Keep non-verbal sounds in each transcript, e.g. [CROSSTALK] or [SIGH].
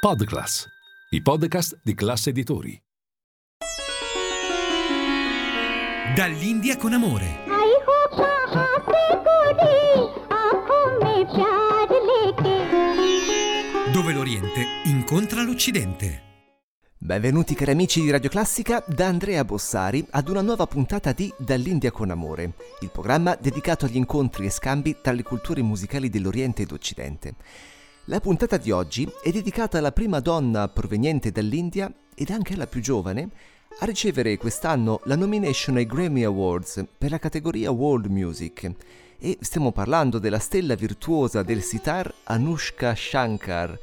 Podclass, i podcast di classe editori. Dall'India con amore. Dove l'Oriente incontra l'Occidente. Benvenuti cari amici di Radio Classica da Andrea Bossari ad una nuova puntata di Dall'India con Amore, il programma dedicato agli incontri e scambi tra le culture musicali dell'Oriente ed Occidente. La puntata di oggi è dedicata alla prima donna proveniente dall'India ed anche alla più giovane a ricevere quest'anno la nomination ai Grammy Awards per la categoria World Music. E stiamo parlando della stella virtuosa del sitar Anushka Shankar,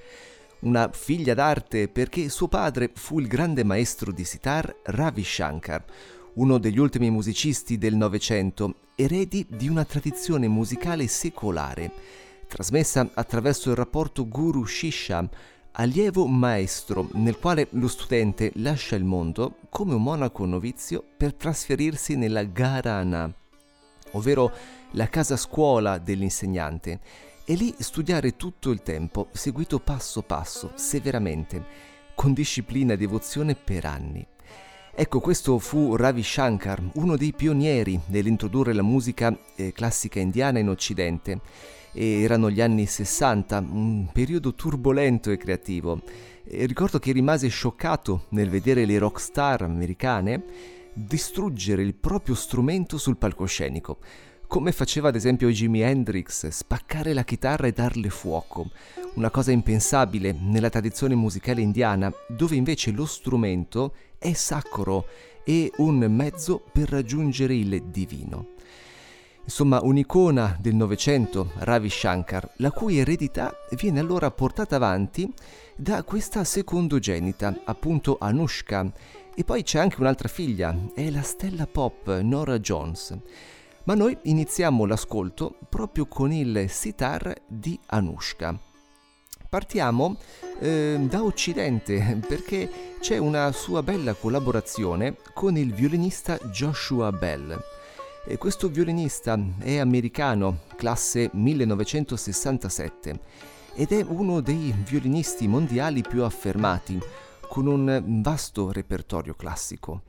una figlia d'arte perché suo padre fu il grande maestro di sitar Ravi Shankar, uno degli ultimi musicisti del Novecento, eredi di una tradizione musicale secolare, trasmessa attraverso il rapporto guru-shishya, allievo-maestro, nel quale lo studente lascia il mondo come un monaco novizio per trasferirsi nella Gharana, ovvero la casa scuola dell'insegnante, e lì studiare tutto il tempo, seguito passo passo, severamente, con disciplina e devozione per anni. Ecco, questo fu Ravi Shankar, uno dei pionieri nell'introdurre la musica eh, classica indiana in Occidente. Erano gli anni 60, un periodo turbolento e creativo. E ricordo che rimase scioccato nel vedere le rockstar americane distruggere il proprio strumento sul palcoscenico, come faceva ad esempio Jimi Hendrix, spaccare la chitarra e darle fuoco, una cosa impensabile nella tradizione musicale indiana, dove invece lo strumento è sacro e un mezzo per raggiungere il divino. Insomma, un'icona del Novecento, Ravi Shankar, la cui eredità viene allora portata avanti da questa secondogenita, appunto Anushka, e poi c'è anche un'altra figlia, è la stella pop Nora Jones. Ma noi iniziamo l'ascolto proprio con il sitar di Anushka. Partiamo eh, da Occidente perché c'è una sua bella collaborazione con il violinista Joshua Bell. E questo violinista è americano, classe 1967, ed è uno dei violinisti mondiali più affermati, con un vasto repertorio classico.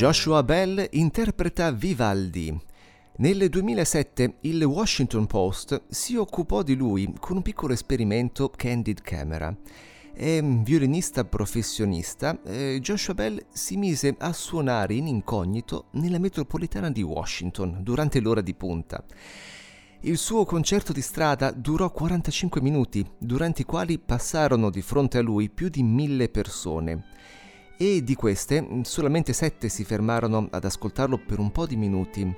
Joshua Bell interpreta Vivaldi. Nel 2007 il Washington Post si occupò di lui con un piccolo esperimento Candid Camera. È violinista professionista, eh, Joshua Bell si mise a suonare in incognito nella metropolitana di Washington durante l'ora di punta. Il suo concerto di strada durò 45 minuti, durante i quali passarono di fronte a lui più di mille persone. E di queste solamente sette si fermarono ad ascoltarlo per un po' di minuti,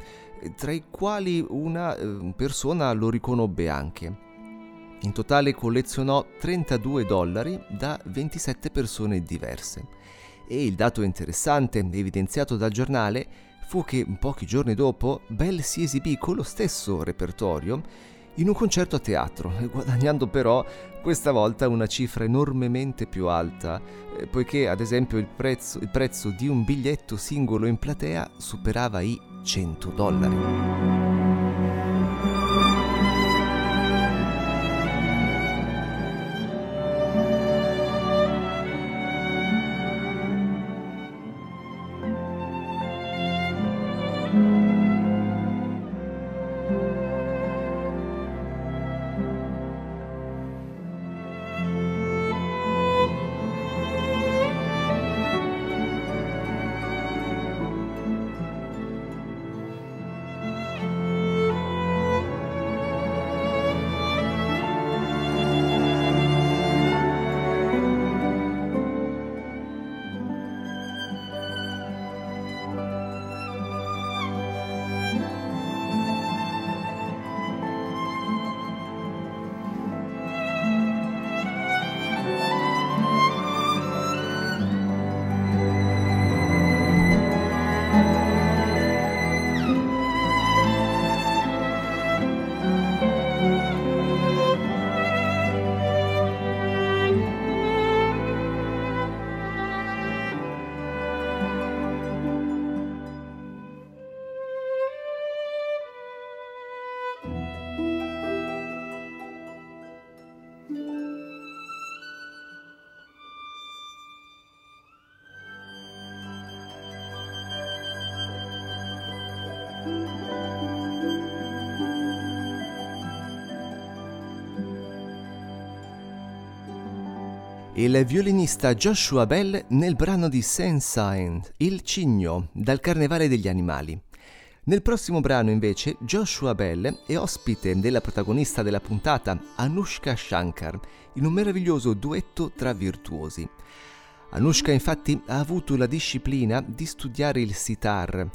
tra i quali una eh, persona lo riconobbe anche. In totale collezionò 32 dollari da 27 persone diverse. E il dato interessante, evidenziato dal giornale, fu che pochi giorni dopo Bell si esibì con lo stesso repertorio in un concerto a teatro, [LAUGHS] guadagnando però questa volta una cifra enormemente più alta, eh, poiché ad esempio il prezzo, il prezzo di un biglietto singolo in platea superava i 100 dollari. Il violinista Joshua Bell nel brano di Saint-Saëns, Il cigno, dal Carnevale degli Animali. Nel prossimo brano invece Joshua Bell è ospite della protagonista della puntata, Anushka Shankar, in un meraviglioso duetto tra virtuosi. Anushka infatti ha avuto la disciplina di studiare il sitar,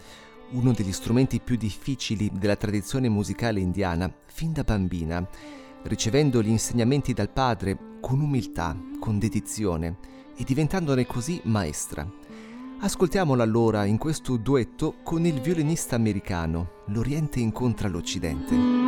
uno degli strumenti più difficili della tradizione musicale indiana, fin da bambina ricevendo gli insegnamenti dal padre con umiltà, con dedizione e diventandone così maestra. Ascoltiamola allora in questo duetto con il violinista americano. L'Oriente incontra l'Occidente.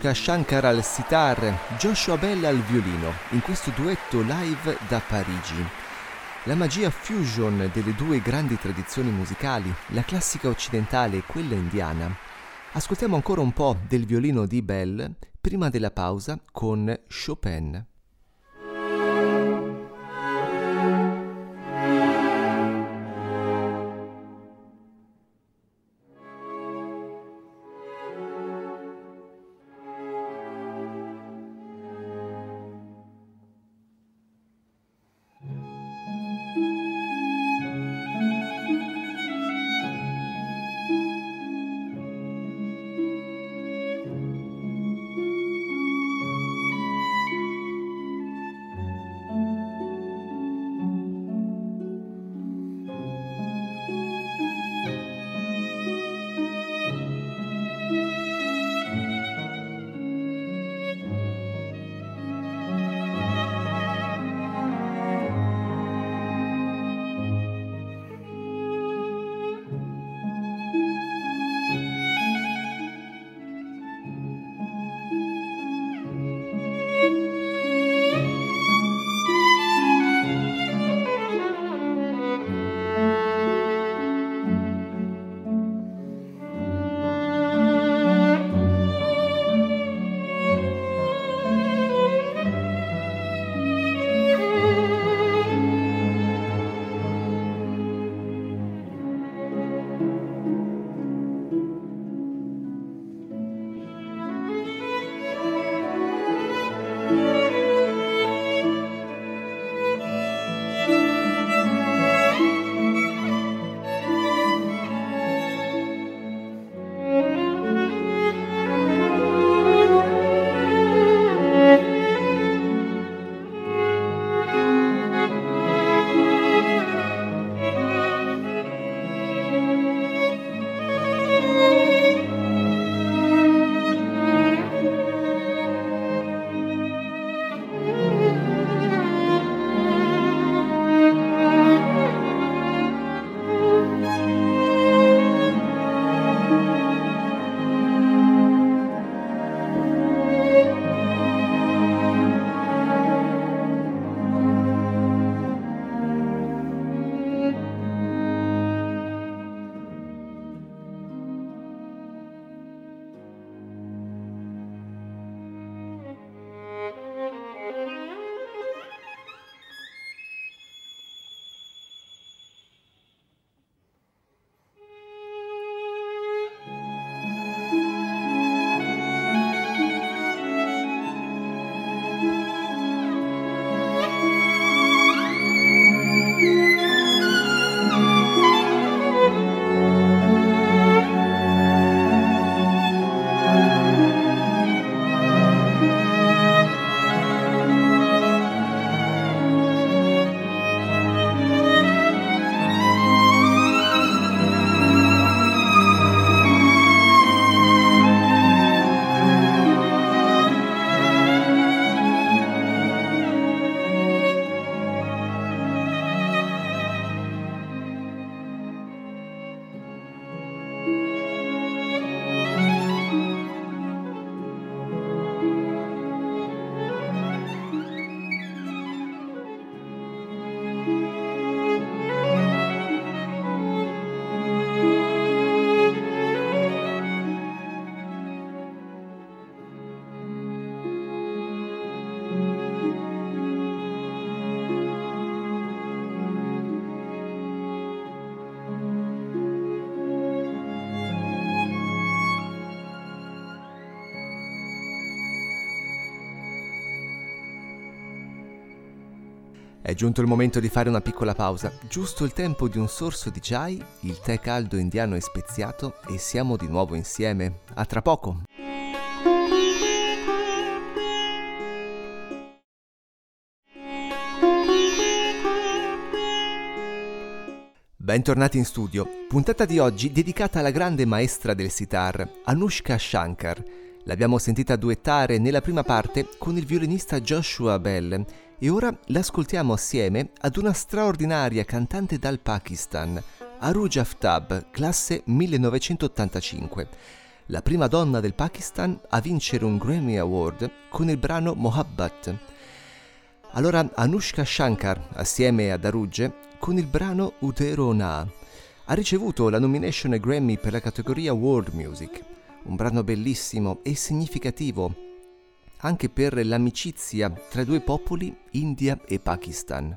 Shankar al sitar, Joshua Bell al violino, in questo duetto live da Parigi. La magia fusion delle due grandi tradizioni musicali, la classica occidentale e quella indiana. Ascoltiamo ancora un po' del violino di Bell prima della pausa con Chopin. È giunto il momento di fare una piccola pausa, giusto il tempo di un sorso di chai, il tè caldo indiano e speziato e siamo di nuovo insieme. A tra poco! Bentornati in studio. Puntata di oggi dedicata alla grande maestra del sitar, Anushka Shankar. L'abbiamo sentita duettare nella prima parte con il violinista Joshua Bell e ora l'ascoltiamo assieme ad una straordinaria cantante dal Pakistan, Aruj Aftab, classe 1985. la prima donna del Pakistan a vincere un Grammy Award con il brano Mohabbat. Allora Anushka Shankar, assieme a Daruge, con il brano Utero Na, ha ricevuto la nomination Grammy per la categoria World Music, un brano bellissimo e significativo anche per l'amicizia tra i due popoli, India e Pakistan.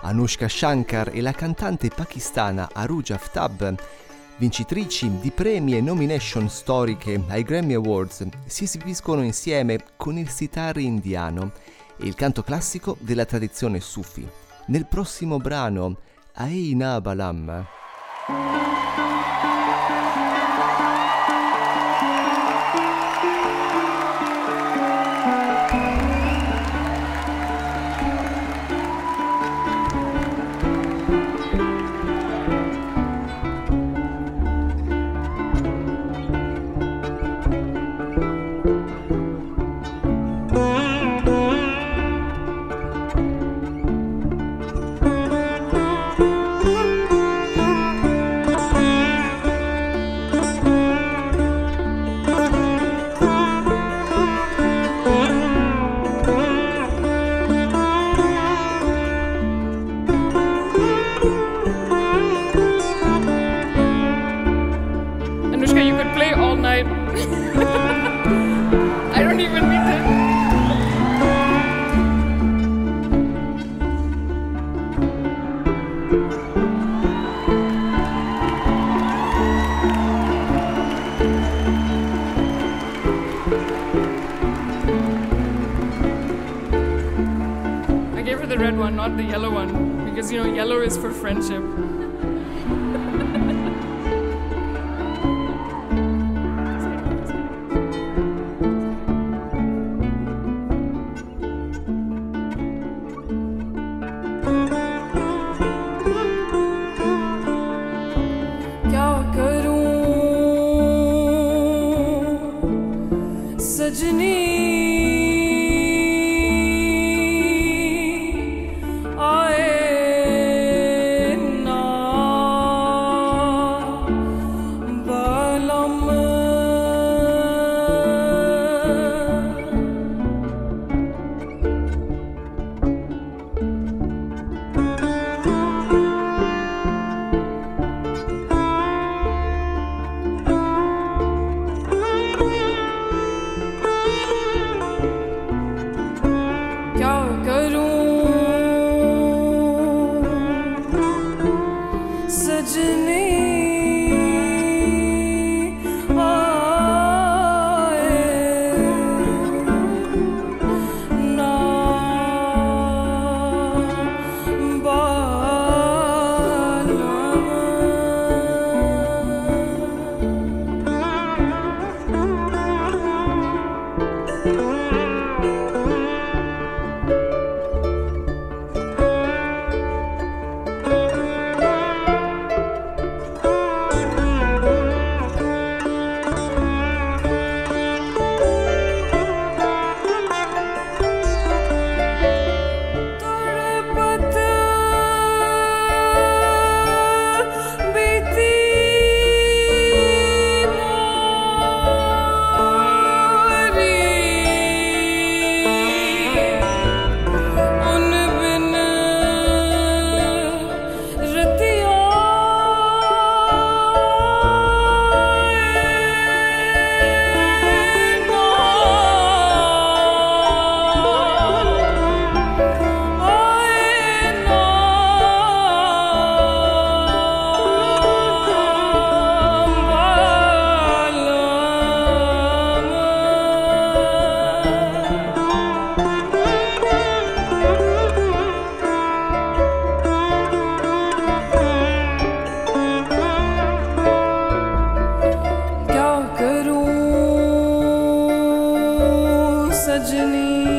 Anushka Shankar e la cantante pakistana Aruja Aftab, vincitrici di premi e nomination storiche ai Grammy Awards, si esibiscono insieme con il sitar indiano e il canto classico della tradizione Sufi. Nel prossimo brano, Aina Balam. Sajni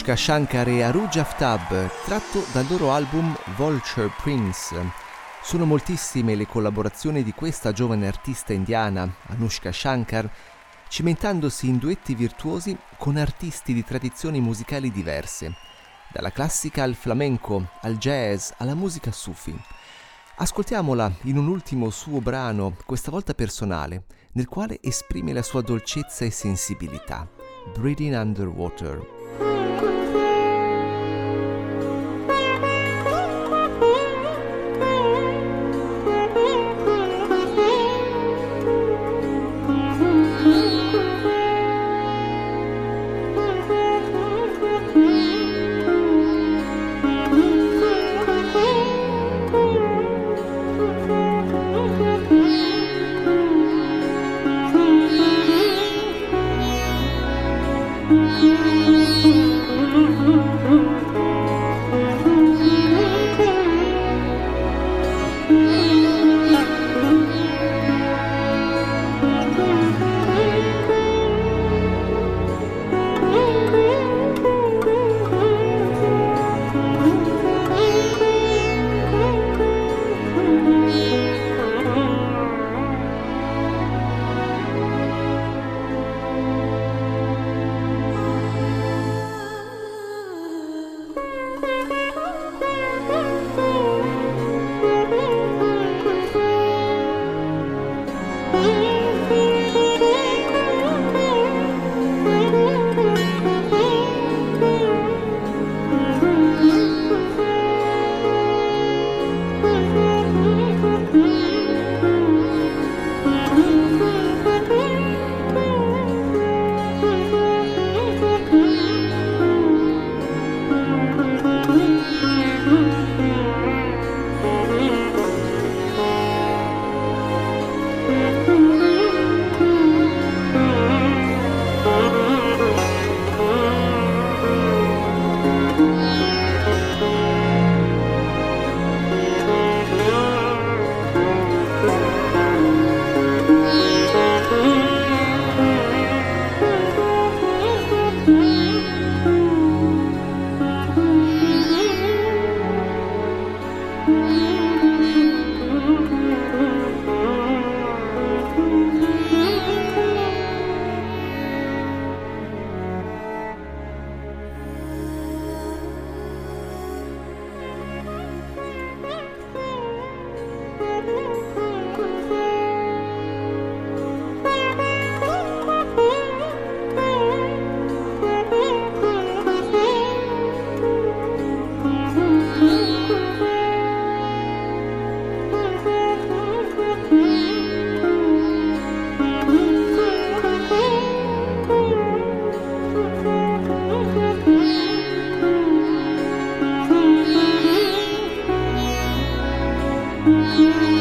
Anushka Shankar e Aruj Aftab, tratto dal loro album Vulture Prince. Sono moltissime le collaborazioni di questa giovane artista indiana, Anushka Shankar, cimentandosi in duetti virtuosi con artisti di tradizioni musicali diverse, dalla classica al flamenco, al jazz, alla musica sufi. Ascoltiamola in un ultimo suo brano, questa volta personale, nel quale esprime la sua dolcezza e sensibilità. Breathing Underwater.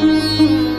Música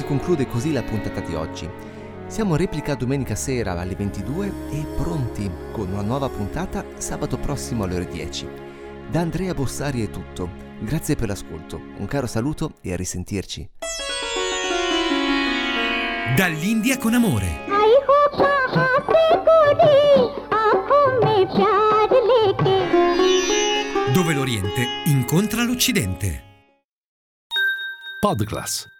si conclude così la puntata di oggi. Siamo in replica domenica sera alle 22 e pronti con una nuova puntata sabato prossimo alle ore 10. Da Andrea Bossari è tutto. Grazie per l'ascolto, un caro saluto e a risentirci. Dall'India con amore. Dove l'Oriente incontra l'Occidente. Podcast